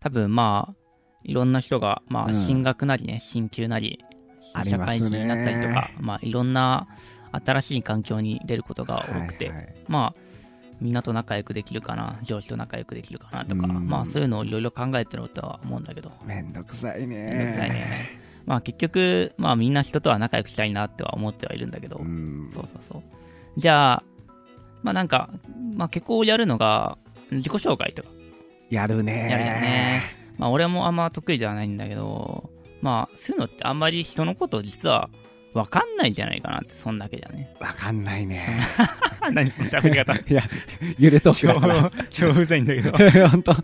多分まあ、いろんな人が、まあ、うん進学なりね、進級なり、社会人になったりとか、まあ、いろんな新しい環境に出ることが多くて、まあ、みんなと仲良くできるかな、上司と仲良くできるかなとか、うんまあ、そういうのをいろいろ考えてるとは思うんだけど、めんどくさいね。めんどくさいね。まあ、結局、まあ、みんな人とは仲良くしたいなっては思ってはいるんだけど、うん。そうそうそう。じゃあ、まあなんか、まあ結構やるのが、自己紹介とかやるね。やるじゃんね。まあ俺もあんま得意じゃないんだけど、まあそういうのってあんまり人のことを実はわかんないんじゃないかなって、そんだけじゃね。わかんないね。何その喋り方 いや、ゆるとしだから。超うざいんだけど。本当相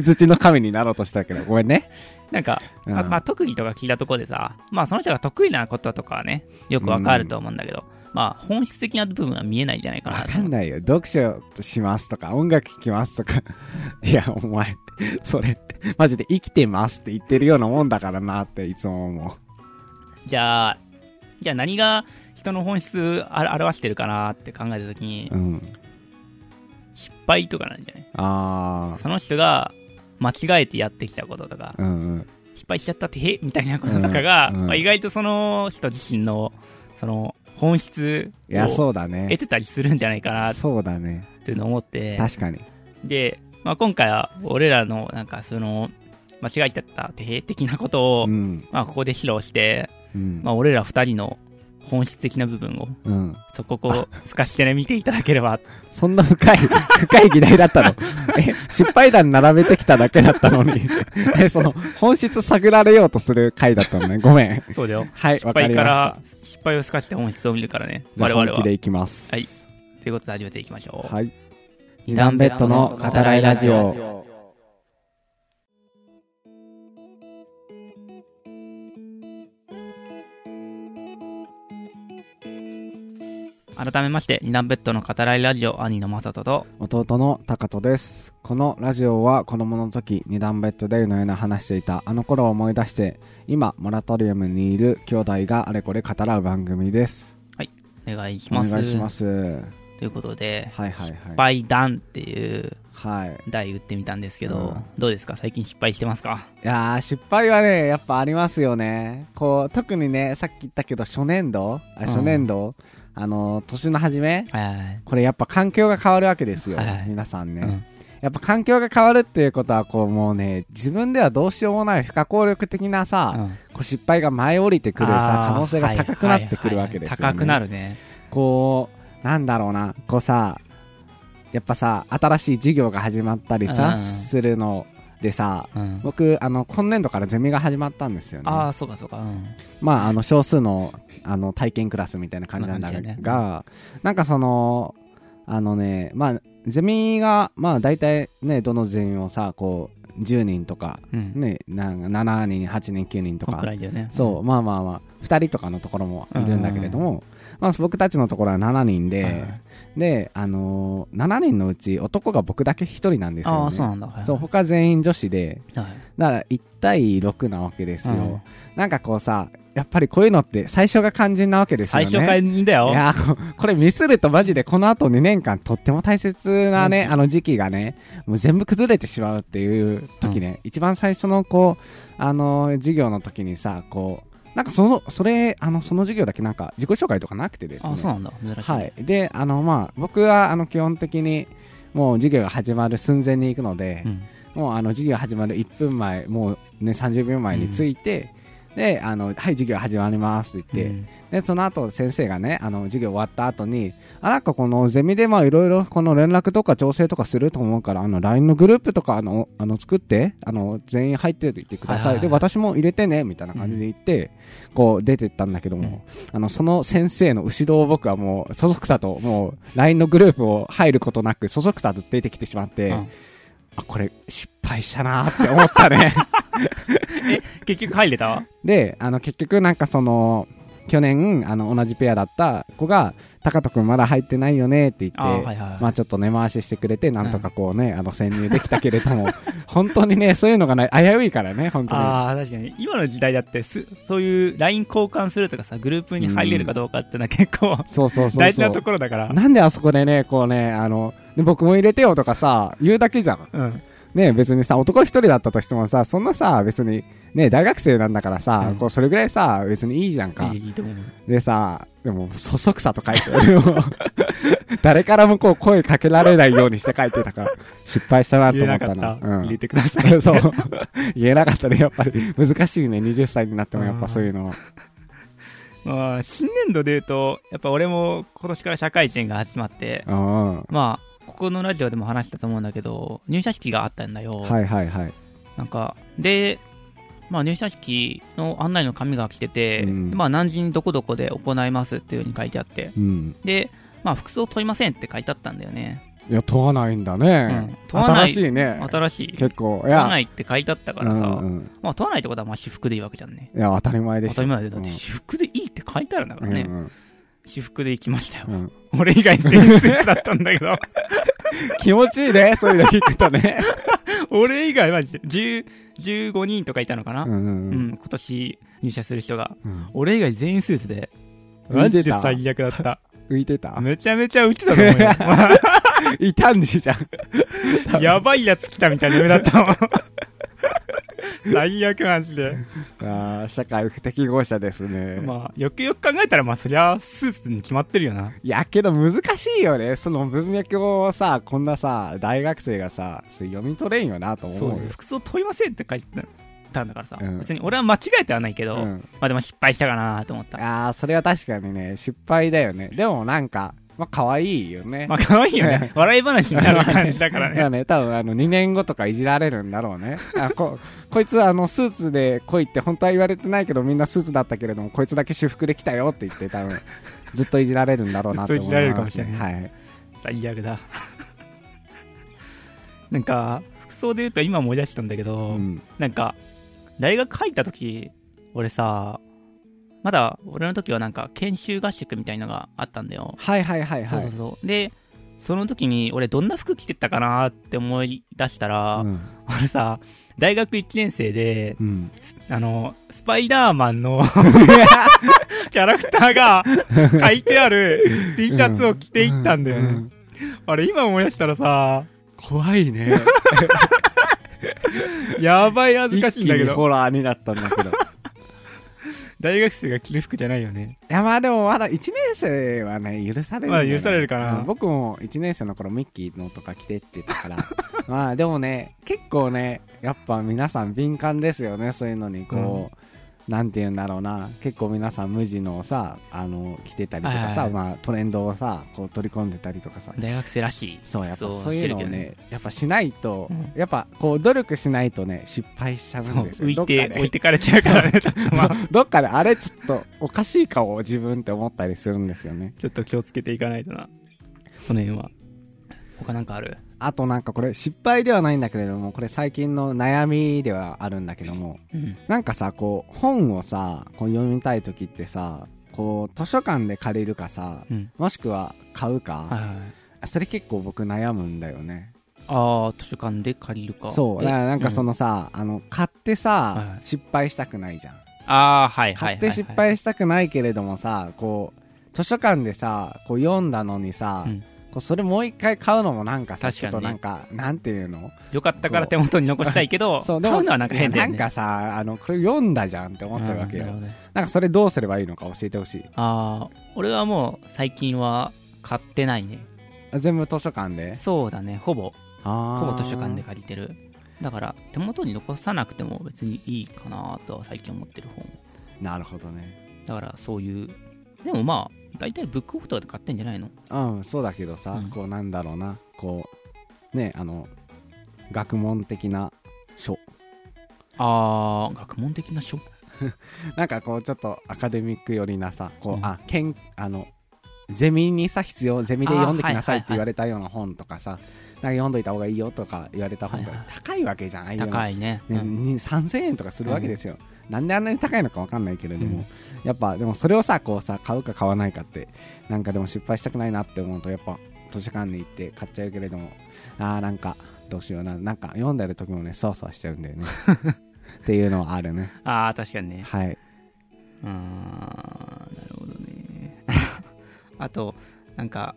づちの神になろうとしたけど、ごめんね。なんか、うんまあまあ特技とか聞いたところでさ、まあその人が得意なこととかはね、よくわかると思うんだけど、まあ本質的な部分は見えないんじゃないかなわとかんないよ。読書しますとか、音楽聴きますとか。いや、お前、それ、マジで生きてますって言ってるようなもんだからなっていつも思じゃあ、じゃあ何が人の本質あ表してるかなって考えたときにう。う、ん。失敗とかなんじゃない？あその人が間違えてやってきたこととかー。、うんうん。失敗しちゃったってへみたいなこととかが、うんうんまあ、意外とその人自身の、その、本質をそうだね得。てたりするんじゃないかなっそうだね。ていうのを思って、確かに。で、まあ、今回は俺らのなんかその、間違えちゃったてへ的なことを、うん。まあ、ここで披露して、うん。まあ、俺ら二人の本質的な部分を、うん。そこを透かしてね、見ていただければ。そんな深い、深い議題だったの？え、失敗談並べてきただけだったのに。え、その、本質探られようとする回だったのね。ごめん。そうだよ。はい、失敗から。、失敗を透かして本質を見るからね。我々は。本気でいきます。はいということで始めていきましょう。はい。二段ベッドの語らいラジオ。改めまして、二段ベッドの語らいラジオ、兄の正人と、弟の高人です。このラジオは子供の時、二段ベッドでのような話していたあの頃を思い出して、今、モラトリウムにいる兄弟があれこれ語らう番組です。お願いしおます。願いします。ということで、はいはい失はい。敗談っていうはい。題打ってみたんですけど、うんどうですか？最近失敗してますか？いやー、失敗はね、やっぱありますよね。こう、特にね、さっき言ったけど、初年度？あ初年度、あの、年の初めはいはいこれやっぱ環境が変わるわけですよ。はいはい皆さんね。うんやっぱ環境が変わるっていうことは、こうもうね、自分ではどうしようもない不可抗力的なさ、うんこう失敗が前降りてくるさ、可能性が高くなってくるわけですよ、ねはいはいはい高くなるね。こう、なんだろうな、こうさ、やっぱさ、新しい授業が始まったりさ、うんするのでさ、うん僕、あの、今年度からゼミが始まったんですよね。ああ、そうかそうか。うんまあ、あの、少数の、あの、体験クラスみたいな感じなんだそんなんかその、あのね、まあ、ゼミが、まあ、大体ね、どのゼミもさ、こう、10人とか、うん。ね、なんか7人、8人、9人とかね。そう、まあまあまあ、2人とかのところもいるんだけれども、まあ、僕たちのところは7人うん。で、で、あのー7人のうち男が僕だけ1人なんですよ、ね。そうなんだ。はいそう、他全員女子で、はいだから1対6なわけですよ。うんなんかこうさ、やっぱりこういうのって最初が肝心なわけですよね。最初肝心だよ。いやここれミスるとマジでこの後2年間とっても大切なね、うんあの時期がね、もう全部崩れてしまうっていう時ね、一番最初のこう、あの、授業の時にさ、こう、なんかその、それ、あの、その授業だけなんか自己紹介とかなくてですね。あそうなんだ。珍しい。はい。で、あの、まあ、僕は、あの、基本的に、もう授業が始まる寸前に行くので、うん。もうあの授業始まる1分前、もうね、30秒前に着いて、で、あの、はい、授業始まりますって言って、うんで、その後先生がね、あの、授業終わった後に、あ、なんかこのゼミでまあいろいろこの連絡とか調整とかすると思うから、あの、LINE のグループとか、あの、あの、作って、あの、全員入っていってください。で、私も入れてね、みたいな感じで言って、こう出てったんだけども、あの、その先生の後ろを僕はもう、そそくさと、もう、LINE のグループを入ることなく、そそくさと出てきてしまって、うん。あ、これ、失敗したなーって思ったね。結局入れた？で、あの、結局なんかその、去年、あの、同じペアだった子が、高人くんまだ入ってないよねって言って、あーはいはい。まあちょっと根回ししてくれて、なんとかこうね、あの、潜入できたけれども、本当にね、そういうのがない、危ういからね、本当に。ああ、確かに。今の時代だってす、そういう LINE 交換するとかさ、グループに入れるかどうかってのは結構、そうそうそうそう。大事なところだから。なんであそこでね、こうね、あの、で僕も入れてよとかさ、言うだけじゃん。うん。ね、別にさ、男一人だったとしてもさ、そんなさ、別に、ね、大学生なんだからさ、うんこうそれぐらいさ、別にいいじゃんか。いいと思う。でさ、でも、そそくさと書いてる。誰からもこう声かけられないようにして書いてたから、失敗したなと思ったな。うん入れてください。そう。言えなかったね、やっぱり。難しいね、20歳になってもやっぱそういうのは。まあ、新年度で言うと、やっぱ俺も今年から社会人が始まって、うん。まあ、ここのラジオでも話したと思うんだけど、入社式があったんだよ。はいはいはい。なんか、で、まあ入社式の案内の紙が来てて、うんまあ何時にどこどこで行いますっていう風に書いてあって、うん。で、まあ服装問いませんって書いてあったんだよね。いや、問わないんだね。うん問わない新しいね。新しい。結構。い問わなや、いって書いてあったからさ、うんうんまあ問わないってことはまあ私服でいいわけじゃんね。いや、当たり前でしょ。当たり前で、だってうん私服でいいって書いてあるんだからね。うん私服で行きましたよ。うんうん俺以外全員スーツだったんだけど、気持ちいいね、そういうの聞くとね。俺以外は10 15人とかいたのかな、うんうんうん今年入社する人が。うん俺以外全員スーツで、浮マジでいてた最悪だった。浮いてた？めちゃめちゃうちだと思うよ。いたんじじゃん。やばいやつ来たみたいな目だったもん。最悪マジで。あー社会不適合者ですね。まあ、よくよく考えたら、まあ、そりゃ、スーツに決まってるよな。いや、けど難しいよね。その文脈をさ、こんなさ、大学生がさ、読み取れんよなと思うよ。服装問いませんって書いてたんだからさ、うん別に俺は間違えてはないけど、うんまあでも失敗したかなと思った。ああ、それは確かにね、失敗だよね。でもなんか、まあ、可愛いよね。まあ、可愛いよね。笑い話になる感じだからね。だね、多分あの、2年後とかいじられるんだろうね。あこ、こいつあの、スーツで来いって本当は言われてないけど、みんなスーツだったけれども、こいつだけ私服で来たよって言って、多分、ずっといじられるんだろうなって思います、ずっといじられるかもしれないはい。最悪だ。なんか、服装で言うと今思い出したんだけど、うん。なんか、大学入った時、俺さ、まだ俺の時はなんか研修合宿みたいのがあったんだよ。はいはいはいはい。そうそうそう。で、その時に俺どんな服着てたかなって思い出したら、うん。俺さ、大学1年生で、うん。あの、スパイダーマンの キャラクターが書いてある T シャツを着ていったんだよね。ううあれ今思い出したらさ、怖いね。やばい恥ずかしいんだけど、ホラーになったんだけど。い大学生が着る服じゃないよね。やまあでもまだ1年生はね、許されるまあ許されるかなうん僕も1年生の頃ミッキーのとか着てってたから。まあでもね、結構ね、やっぱ皆さん敏感ですよね、そういうのにこう、なんて言うんだろうな、結構皆さん無地のをさ、あの、着てたりとかさ、はいはいはいまあトレンドをさ、こう取り込んでたりとかさ。大学生らしい。そう、やっぱそういうのをしてるね、やっぱしないと、うんやっぱこう努力しないとね、失敗しちゃう、うんですよ。浮いて、置いてかれちゃうからね、ちょっとまあ、どっかであれちょっとおかしいかを自分って思ったりするんですよね。ちょっと気をつけていかないとな。その辺は。他なんかある？あとなんかこれ失敗ではないんだけれども、これ最近の悩みではあるんだけども、うん。なんかさ、こう本をさ、こう読みたい時ってさ、こう図書館で借りるかさ、うん。もしくは買うか、はいはいはい。それ結構僕悩むんだよね。ああ、図書館で借りるか。そう、だからなんかその、のさ、あの、買ってさ、はいはい失敗したくないじゃん。ああ、はいはい。買って失敗したくないけれどもさ、こう、図書館でさ、こう読んだのにさ、うんそれもう一回買うのもなんかさ、ちょっとなんか、なんていうの？よかったから手元に残したいけど、そう、買うのはなんか変だよね。なんかさ、あの、これ読んだじゃんって思っちゃうわけよ。んなねなんかそれどうすればいいのか教えてほしい。ああ、俺はもう最近は買ってないね。あ全部図書館で？そうだね、ほぼ、ほぼ図書館で借りてる。だから、手元に残さなくても別にいいかなとは最近思ってる本。なるほどね。だから、そういう、でもまあ、大体ブックオフとかで買ってんじゃないの？うん、そうだけどさ、うん。こうなんだろうな、こう、ね、あの、学問的な書。ああ、学問的な書？なんかこう、ちょっとアカデミック寄りなさ、こう、うん。あ、けん、あの、ゼミにさ、必要、ゼミで読んできなさいって言われたような本とかさ、なんか読んどいた方がいいよとか言われた本がはいはい高いわけじゃん、ああいうの。高いね。ねうん。に3000円とかするわけですよ、なんであんなに高いのか分かんないけれども、やっぱでもそれをさこうさ買うか買わないかってなんかでも失敗したくないなって思うとやっぱ図書館に行って買っちゃうけれどもあーなんかどうしようななんか読んでる時もねそわそわしちゃうんだよね っていうのはあるねああ、確かにね。はい、あーなるほどね。あと、なんか、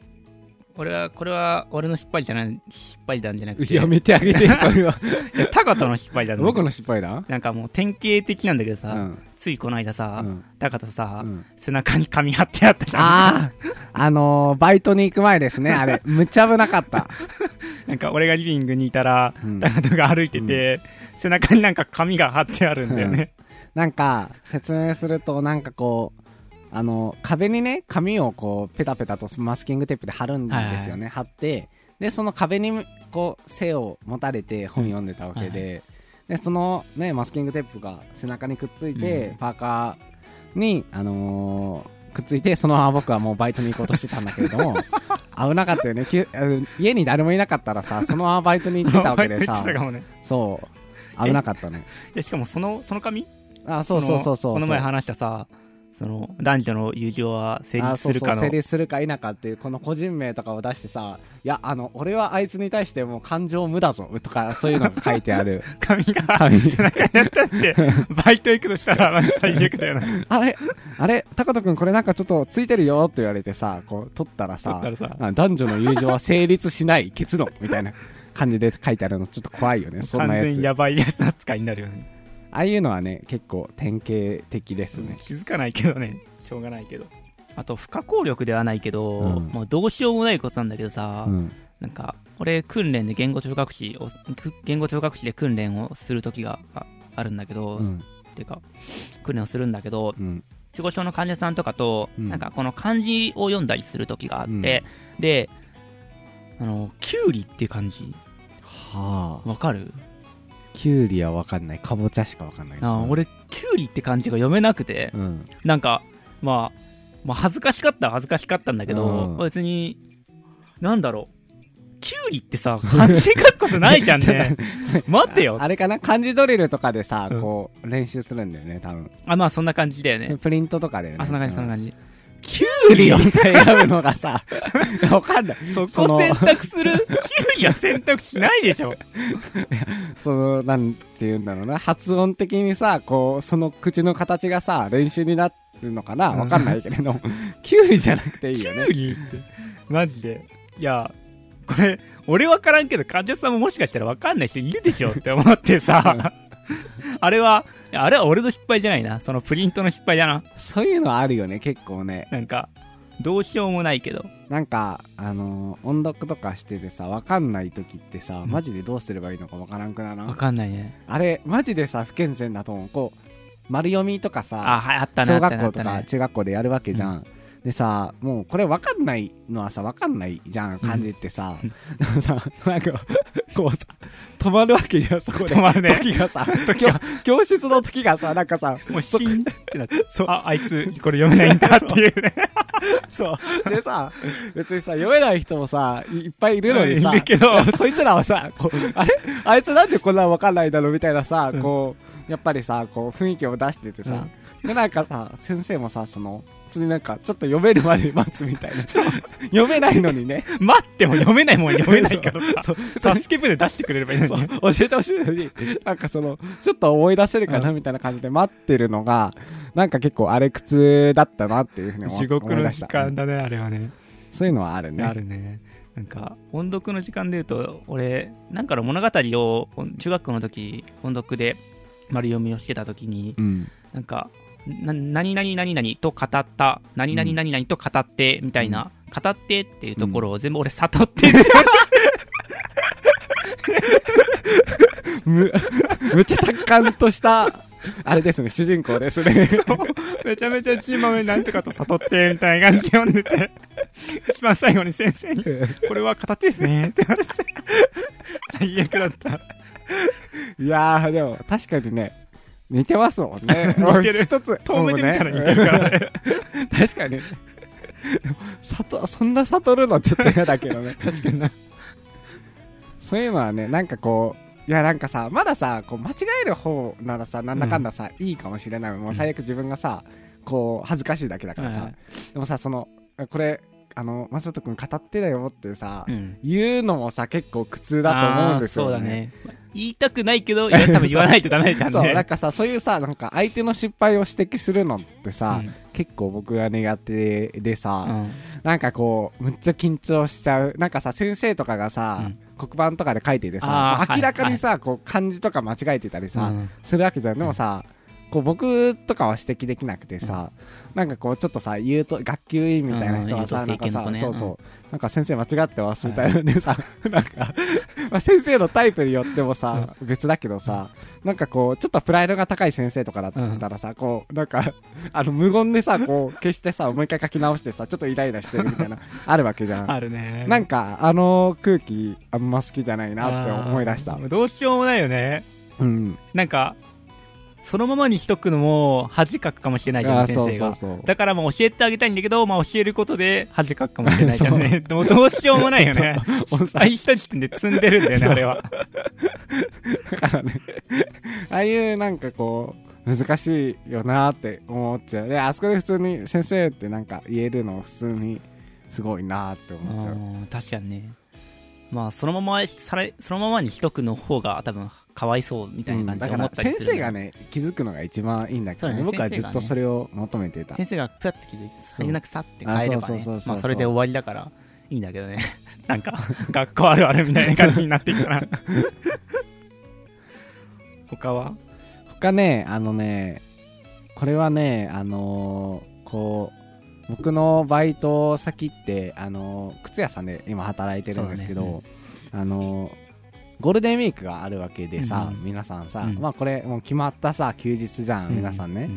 俺は、これは俺の失敗じゃない、失敗談じゃなくて、やめてあげて、それは。いやタカトの失敗談だ僕の失敗だ？なんかもう典型的なんだけどさ、うん。ついこの間さ、うんタカトさ、うん背中に紙貼ってあったじゃん。ああ、あのー、バイトに行く前ですね、あれ。むっちゃ危なかった。なんか俺がリビングにいたら、うんタカトが歩いてて、背中になんか紙が貼ってあるんだよね。なんか、説明すると、なんかこう、あの、壁にね、紙をこう、ペタペタとマスキングテープで貼るんですよね。貼って、で、その壁に、こう、背を持たれて本読んでたわけで、で、そのね、マスキングテープが背中にくっついて、うんパーカーに、あのーくっついて、そのまま僕はもうバイトに行こうとしてたんだけれども、危なかったよね。家に誰もいなかったらさ、そのままバイトに行ってたわけでさね。そう、危なかったね。でしかもその、その紙？あ、そうそうそうそう。のこの前話したさ、その、男女の友情は成あ立するかの。成立するか否かっていうこの個人名とかを出してさいやあの俺はあいつに対してもう感情無だぞとかそういうのが書いてある 紙が紙背中にあったって、バイト行くとしたら、マジ最悪だよな。あれあれ高人君これなんかちょっとついてるよって言われてさこう取ったらさ男女の友情は成立しない結論みたいな感じで書いてあるのちょっと怖いよねそん完なやつ全やばいやつ扱いになるよね。ああいうのはね結構典型的ですね。気づかないけどね、しょうがないけど。あと、不可抗力ではないけど、うん。もうどうしようもないことなんだけどさ、うん。なんか、俺、訓練で言語聴覚士を、く言語聴覚士で訓練をするときがああるんだけど、っうん。ていうか、訓練をするんだけど、うん。中古症の患者さんとかと、うん。なんかこの漢字を読んだりするときがあって、で、あの、キュウリっていう漢字、はあ。わかる？キュウリは分かんないかぼちゃしか分かんないあ俺、キュウリって漢字が読めなくて、うんなんか、まあ、まあ、恥ずかしかったは恥ずかしかったんだけど、うん別に、なんだろう。キュウリってさ、漢字書くことないじゃんね。待ってよ。あれかな？漢字ドリルとかでさ、うんこう、練習するんだよね、多分。あ、まあそんな感じだよね。プリントとかで、ね。あ、そんな感じ、そんな感じ。キュウリを選ぶのがさ、わかんない。そこ選択する？キュウリは選択しないでしょ。その、なんて言うんだろうな。発音的にさ、こう、その口の形がさ、練習になるのかな？わかんないけれども、キュウリじゃなくていいよねキュウ。リって。マジで。いや、これ、俺わからんけど、患者さんももしかしたらわかんない人いるでしょって思ってさ、あれは、あれは俺の失敗じゃないな。そのプリントの失敗だな。そういうのあるよね、結構ね。なんか、どうしようもないけど。なんか、あのー音読とかしててさ、わかんない時ってさ、うんマジでどうすればいいのかわからんくならわん。かんないね。あれ、マジでさ、不健全だと思う。こう、丸読みとかさ、あ、はい、あったね。小あったね学校とかあったね中学校でやるわけじゃん。でさ、もうこれ分かんないのはさ、分かんないじゃん、漢字ってさ。でもさ、なんか、こうさ、止まるわけじゃん、そこで。止まるね。時がさ、教教室の時がさ、なんかさ、もうシーンってなって、そう。あ、あいつ、これ読めないんだっていうね。そう。でさ、別にさ、読めない人もさ、いいっぱいいるのにさ、いるけど。そいつらはさ、こう、あれ？あいつなんでこんなの分かんないんだろうみたいなさ、こう、やっぱりさ、こう、雰囲気を出しててさ、で、なんかさ、先生もさ、その、普通になんか、ちょっと読めるまで待つみたいな。読めないのにね。待っても読めないもん読めないからそうさ、助け舟出してくれればいいのに。教えてほしいのに、なんかその、ちょっと思い出せるかなみたいな感じで待ってるのが、なんか結構あれ苦だったなっていうふうに思地獄の時思い出した。間だね、あれはね。そういうのはあるね。あるね。なんか、音読の時間で言うと、俺、なんかの物語を、中学校の時、音読で丸読みをしてた時に、うん。なんか、な、何々何々と語った、何々何々と語って、みたいな、語ってっていうところを全部俺悟ってって、む、むちゃ達観とした、あれですね、主人公ですね。めちゃめちゃチーマメなんとかと悟って、みたいな感じで読んでて、一番最後に先生に、これは語ってですね、って言われて、最悪だった。いやー、でも、確かにね、似てますもんね。似てる一つ。遠目で見たら似てるからね。確かに。さと、そんな悟るのちょっと嫌だけどね。確かにな。そういうのはね、なんかこう、いやなんかさ、まださ、こう間違える方ならさ、なんだかんださ、いいかもしれない。もう最悪自分がさ、こう、恥ずかしいだけだからさ。はいでもさ、その、これ、あの、まさとくん語ってだよってさ、うん。言うのもさ、結構苦痛だと思うんですよね。あーそうだね。まあ言いたくないけど、いや、多分言わないとダメじゃんね。そう、なんかさ、そういうさ、なんか相手の失敗を指摘するのってさ、うん結構僕が苦手でさ、うんなんかこう、むっちゃ緊張しちゃう。なんかさ、先生とかがさ、うん黒板とかで書いててさ、明らかにさ、こう漢字とか間違えてたりさ、うんするわけじゃん。でもさ、こう僕とかは指摘できなくてさ、なんかこうちょっとさ、言うと、学級委員みたいな人はさ、うんなんかさ、ねそうそう、なんか先生間違ってますみたいなんでさ、なんか、まあ先生のタイプによってもさ、別だけどさ、なんかこう、ちょっとプライドが高い先生とかだったらさ、こう、なんか、あの、無言でさ、こう、消してさ、もう一回書き直してさ、ちょっとイライラしてるみたいな、あるわけじゃん。あるね。なんか、あの空気、あんま好きじゃないなって思い出したどうしようもないよね。うん。なんか、そのままにしとくのも恥かくかもしれないじゃん、先生が。そうそう。だからまあ教えてあげたいんだけど、まあ教えることで恥かくかもしれないじゃんね。でもどうしようもないよね。そうあいした時点で積んでるんだよね、あれは。だからね、ああいうなんかこう、難しいよなって思っちゃう。で、あそこで普通に先生ってなんか言えるの普通にすごいなって思っちゃう。うん確かにね。まあそのままされ、そのままにしとくの方が多分かわいそうみたいな感じで思ったり先する、生がね、気づくのが一番いいんだけどね、ね僕はずっとそれを求めてた。先生がプラッて気づいて、さりなくさって帰れあばねそれで終わりだから、いいんだけどね。なんか、学校あるあるみたいな感じになってきたら。他は？他ね、あのね、これはね、あのーこう、僕のバイト先って、あのー靴屋さんで今働いてるんですけど、そうあのーゴールデンウィークがあるわけでさ、うんうん。皆さんさ、うん。まあこれもう決まったさ、休日じゃん、皆さんね。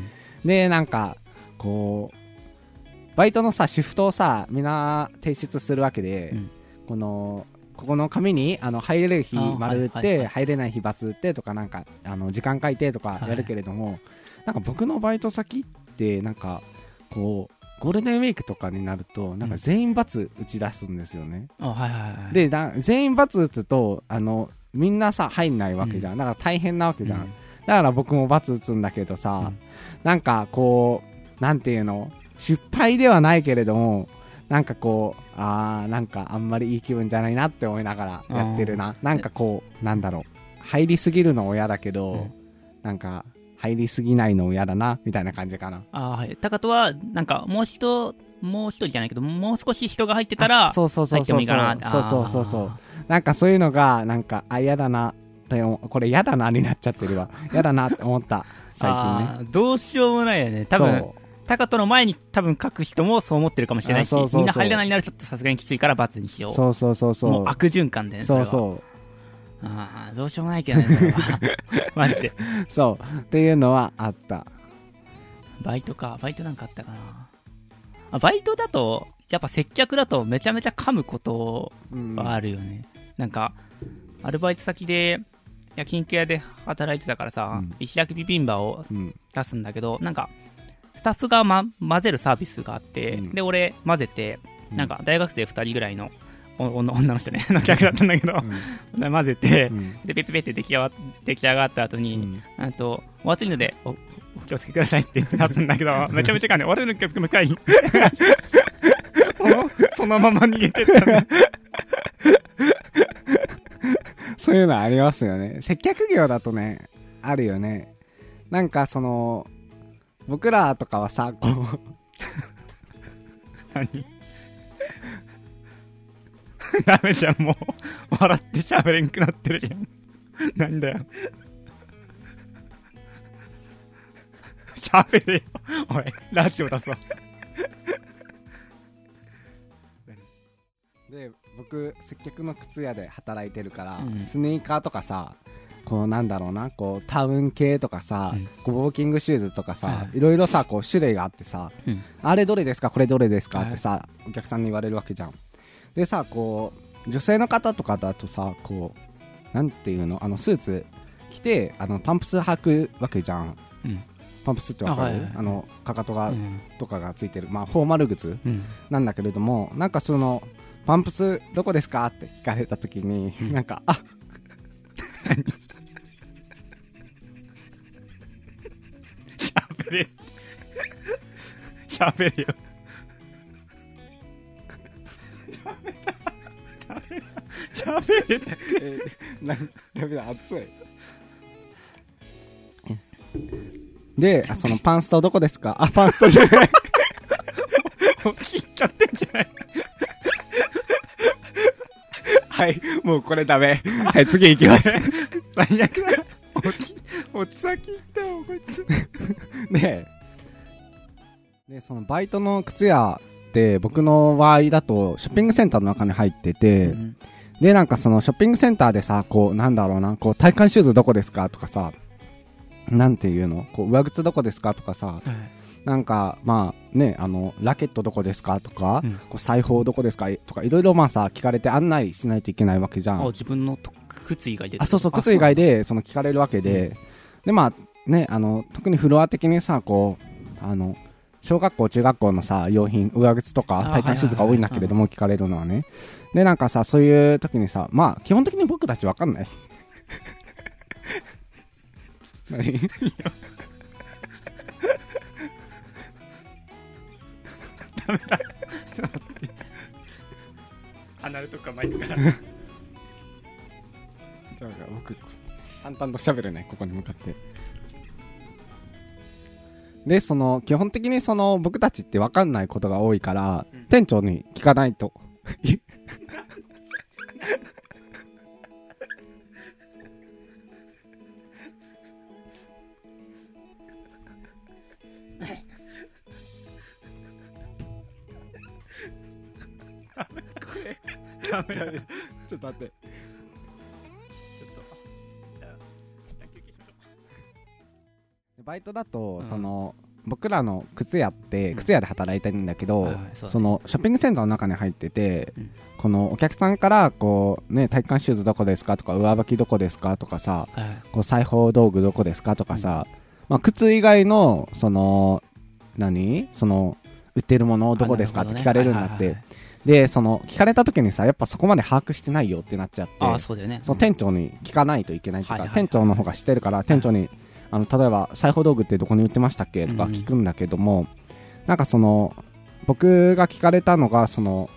うで、なんか、こう、バイトのさ、シフトをさ、みんな提出するわけで、うん。この、ここの紙にあの入れる日丸打って、はいはいはい。入れない日×打ってとかなんかあの時間書いてとかやるけれども、なんか僕のバイト先ってなんかこうゴールデンウィークとかになるとなんか全員×打ち出すんですよね、あ、はいはいはい。でだ全員×打つとあのみんなさ入んないわけじゃん、だから大変なわけじゃん、うん。だから僕も×打つんだけどさ、うん。なんかこうなんていうの失敗ではないけれどもなんかこうあーなんかあんまりいい気分じゃないなって思いながらやってるな。なんかこうなんだろう。入りすぎるのも嫌だけど、うん。なんか入りすぎないのも嫌だなみたいな感じかなあはい。タカトは、なんか、もう一、もう一人じゃないけど、もう少し人が入ってたら、そうそうそ入ってもいいうそうそうかな。そうそうそうそうあなんかそういうのがなんかあ嫌だなこれ嫌だなになっちゃってるわ嫌だなって思ったー最近ねどうしようもないよね。多分、タカトの前に多分書く人もそう思ってるかもしれないし、あそうそうそうみんな入らないならちょっとさすがにきついから罰にしよう。そうそうそうそうもう悪循環でね。う。そうそうああ、どうしようもないけどね、それは マジで。そうっていうのはあったバイトか。バイトなんかあったかな。あ、バイトだと、やっぱ接客だとめちゃめちゃ噛むことうんはあるよね。なんか、アルバイト先で、焼肉屋で働いてたからさ、うん石焼きビビンバをうん出すんだけど、なんか、スタッフが、ま、混ぜるサービスがあって、うんで、俺、混ぜて、うんなんか、大学生2人ぐらいの、女の人ね、の客だったんだけど、混ぜて、うん。で、ペペペって出来上が出来上がった後うに、ん。あと、お熱いので、お、お気をつけくださいって言って出すんだけど、めちゃめちゃかんね、俺の曲も深い。そのまま逃げてったね。そういうのありますよね。接客業だとね、あるよね。なんかその、僕らとかはさ、こう、何？ダメじゃん、もう。笑って喋れんくなってるじゃん。なんだよ。喋れよ。おい、ラジオだぞ。で、僕、接客の靴屋で働いてるから、うんスニーカーとかさ、こうなんだろうな、こうタウン系とかさ、うんこうウォーキングシューズとかさ、はいいろいろさ、こう種類があってさ、うん。あれどれですかこれどれですかってさ、お客さんに言われるわけじゃん。でさ、こう、女性の方とかだとさ、こう、なんていうのあの、スーツ着て、あの、パンプス履くわけじゃん。うん。パンプスってわかる？あ,、あはいはいはいの、かかとが、うん。とかがついてる、まあ、フォーマル靴うん。なんだけれども、なんかその、パンプスどこですか？って聞かれたときに、うんなんか、あ、喋れ。喋れよ。喋れたえー、なダメだ。熱いであそのパンストどこですかあパンストじゃないもう切っちゃってんじゃないはいもうこれダメはい次行きます最悪だ。落ち落ち先行ったよこいつででそのバイトの靴屋って僕の場合だとショッピングセンターの中に入ってて、うんでなんかそのショッピングセンターでさこうなんだろうなこう体幹シューズどこですかとかさなんていうのこう上靴どこですかとかさはい。なんかまあねあのラケットどこですかとか、うん。こう裁縫どこですかとかいろいろまあさ聞かれて案内しないといけないわけじゃん。あ自分のと靴以外であそうそう靴以外でその聞かれるわけで、でまあねあの特にフロア的にさこうあの小学校中学校のさ用品上靴とかあ体幹シューズが多いんだけれども聞かれるのはね。でなんかさそういう時にさまあ基本的に僕たちわかんない。何？離れとか前から。じゃあ僕淡々と喋れないここに向かってでその基本的にその僕たちって分かんないことが多いから、うん。店長に聞かないと。ダメだちょっちょっと待ってバイトだと、うん。その僕らの靴屋ってうん。靴屋で働いてるんだけど、うだね。そのショッピングセンターの中に入ってて、うん。このお客さんからこう、ね、体幹シューズどこですかとか上履きどこですかとかさこう裁縫道具どこですかとかさ、まあ、靴以外のその何？その売ってるものどこですか？って聞かれるんだって、でその聞かれた時にさやっぱそこまで把握してないよってなっちゃって。ああそうだよね。その店長に聞かないといけないっていうか、店長の方が知ってるから店長にあの例えば裁縫道具ってどこに売ってましたっけとか聞くんだけども、なんかその僕が聞かれたのがその、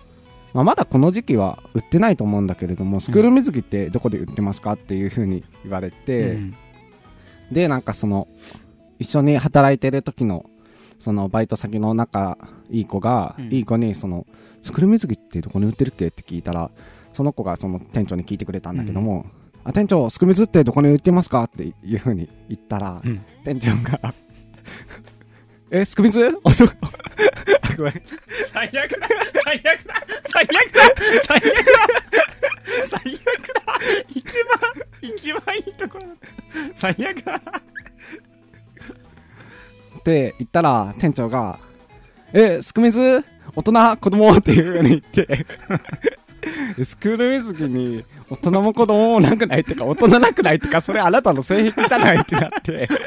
まあ、まだこの時期は売ってないと思うんだけれどもスクール水着ってどこで売ってますかっていうふうに言われて、うん。でなんかその一緒に働いてる時のそのバイト先の仲いい子が、うん。いい子にそのスクール水着ってどこに売ってるっけって聞いたらその子がその店長に聞いてくれたんだけども、あ店長スクミズってどこに売ってますか？っていうふうに言ったら、うん。店長がえスクミズあそう。あ ごめん。最悪だ。最悪だ。最悪だ。最悪だ。最悪だ。一番一番いいところだ。最悪だ。って言ったら店長がえスクミズ大人？子供？っていうふうに言って スクール水着に大人も子供もなくないってか大人なくないってかそれあなたの性癖じゃないってなって。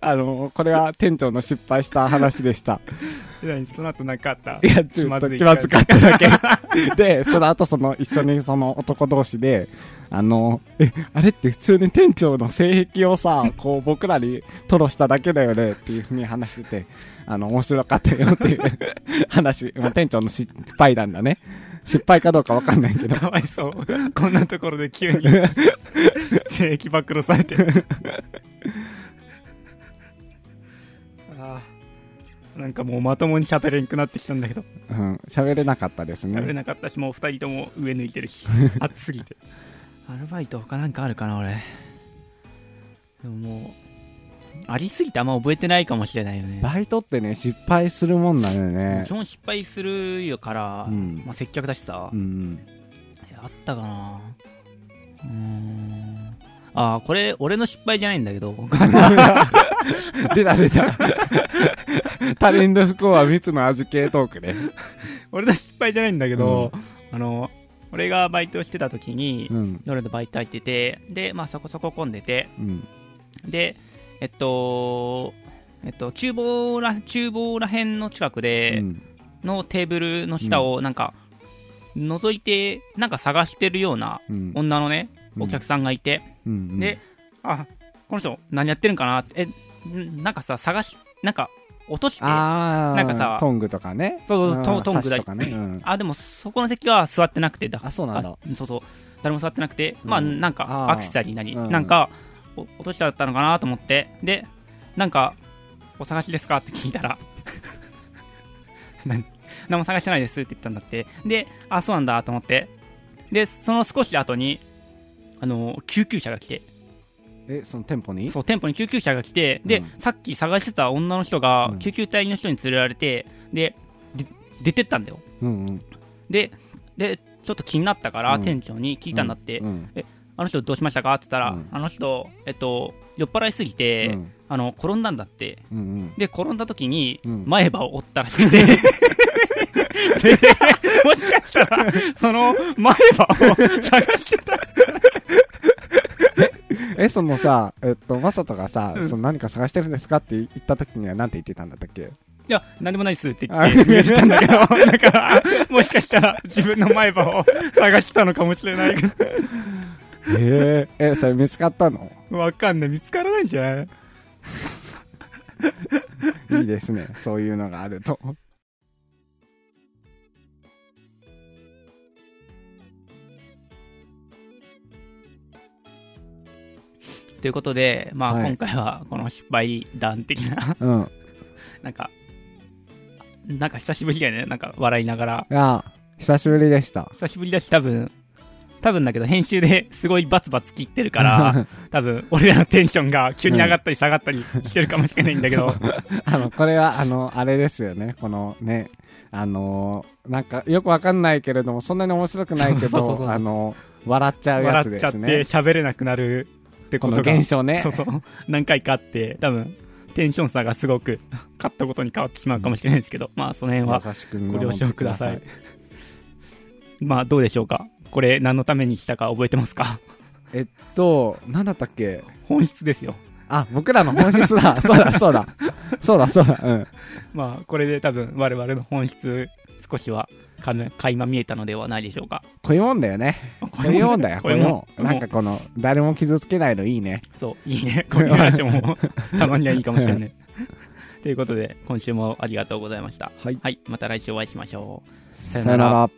あのこれは店長の失敗した話でした。何その後何かあった？いやちょっと気まずかっただけ。でその後その一緒にその男同士であのえあれって普通に店長の性癖をさこう僕らに吐露しただけだよねっていうふうに話しててあの面白かったよっていう話、まあ、店長の失敗談だね失敗かどうかわかんないけど。かわいそう。こんなところで急に。性癖暴露されて。ああなんかもうまともに喋れんくなってきたんだけど。うん。喋れなかったです喋れねなかった。しもう二人とも上抜いてるし。暑すぎて。アルバイト他なんかあるかな俺。でももうありすぎてあんま覚えてないかもしれないよね。バイトってね失敗するもんだよね。基本失敗するよから、うん。まあ、接客だしさ、うんあったかな。うーん。ああこれ俺の失敗じゃないんだけど。出た出た。他人の不幸は蜜の味系トークね。俺の失敗じゃないんだけど、あの俺がバイトしてた時に、うん。夜のバイト入っててでまあそこそこ混んでてうん。でえっとえっと厨房ら厨房らへんの近くで、うん。のテーブルの下をなんか、覗いてなんか探してるようなうん。女のねお客さんがいて、で、あこの人何やってるんかな？ってえんなんかさ探しなんか落として、なんかさトングとかね。そうそうトうん。トングだ箸とかね。うん。あ、でもそこの席は座ってなくて、だあ、そうなんだ。あそうそう。誰も座ってなくて、まあ、うんなんか、アクセサリーなり、うん。なんか、お落としちゃったのかなと思って、で、なんか、お探しですか？って聞いたら、なん何も探してないですって言ったんだって。で、あ、そうなんだと思って。で、その少し後に、あの、救急車が来て、え、その店舗に？そう、店舗に救急車が来て、で、うんさっき探してた女の人がう、ん救急隊の人に連れられて、で、で出てったんだよ。うんうん。で、で、ちょっと気になったから、うん店長に聞いたんだって、うん。あの人どうしましたか？って言ったら、うん。あの人、えっと、酔っ払いすぎて、うん。あの、転んだんだって。うんうん。で、転んだ時に、うん。前歯を折ったらしくて、で、もしかしたら、その前歯を探してた。え、そのさ、えっと、マサトがさ、うん。その何か探してるんですかって言った時には何て言ってたんだったっけ？いや、なんでもないっすって言あ。って、言ってたんだけど、だから、もしかしたら自分の前歯を探してたのかもしれないけええ、え、それ見つかったの？ど、わかんない。見つからないんじゃない？いいですね。そういうのがあると。ということで、まあ、はい今回はこの失敗談的な、うん。なんか、なんか久しぶりだよね。なんか笑いながら。いや、久しぶりでした。久しぶりだし、多分、多分だけど編集で すごいバツバツ切ってるから、多分俺らのテンションが急に上がったり下がったりしてるかもしれないんだけど、あの、これは、あの、あれですよね。このね、あのーなんか、よくわかんないけれども、そんなに面白くないけど、あの、笑っちゃうや笑っちゃってつですね。喋れなくなるってこのことが、現象ね。そうそう、何回かあって、多分、テンション差がすごく、勝ったことに変わってしまうかもしれないですけど、まあその辺はご了承ください。まあどうでしょうか？これ何のためにしたか覚えてますか？えっと、なんだったっけ？本質ですよ。あ、僕らの本質だ。そうだ、そうだ。そうだ、そうだ。うん。まあこれで多分我々の本質少しはかな垣間見えたのではないでしょうか。こういうもんだよね。こういうもんだよ、こういうもん。なんかもこの、誰も傷つけないのいいね。うそう、いいね。こういう話もたまにはいいかもしれない。ということで、今週もありがとうございました。はい。はい、また来週お会いしましょう。さよなら。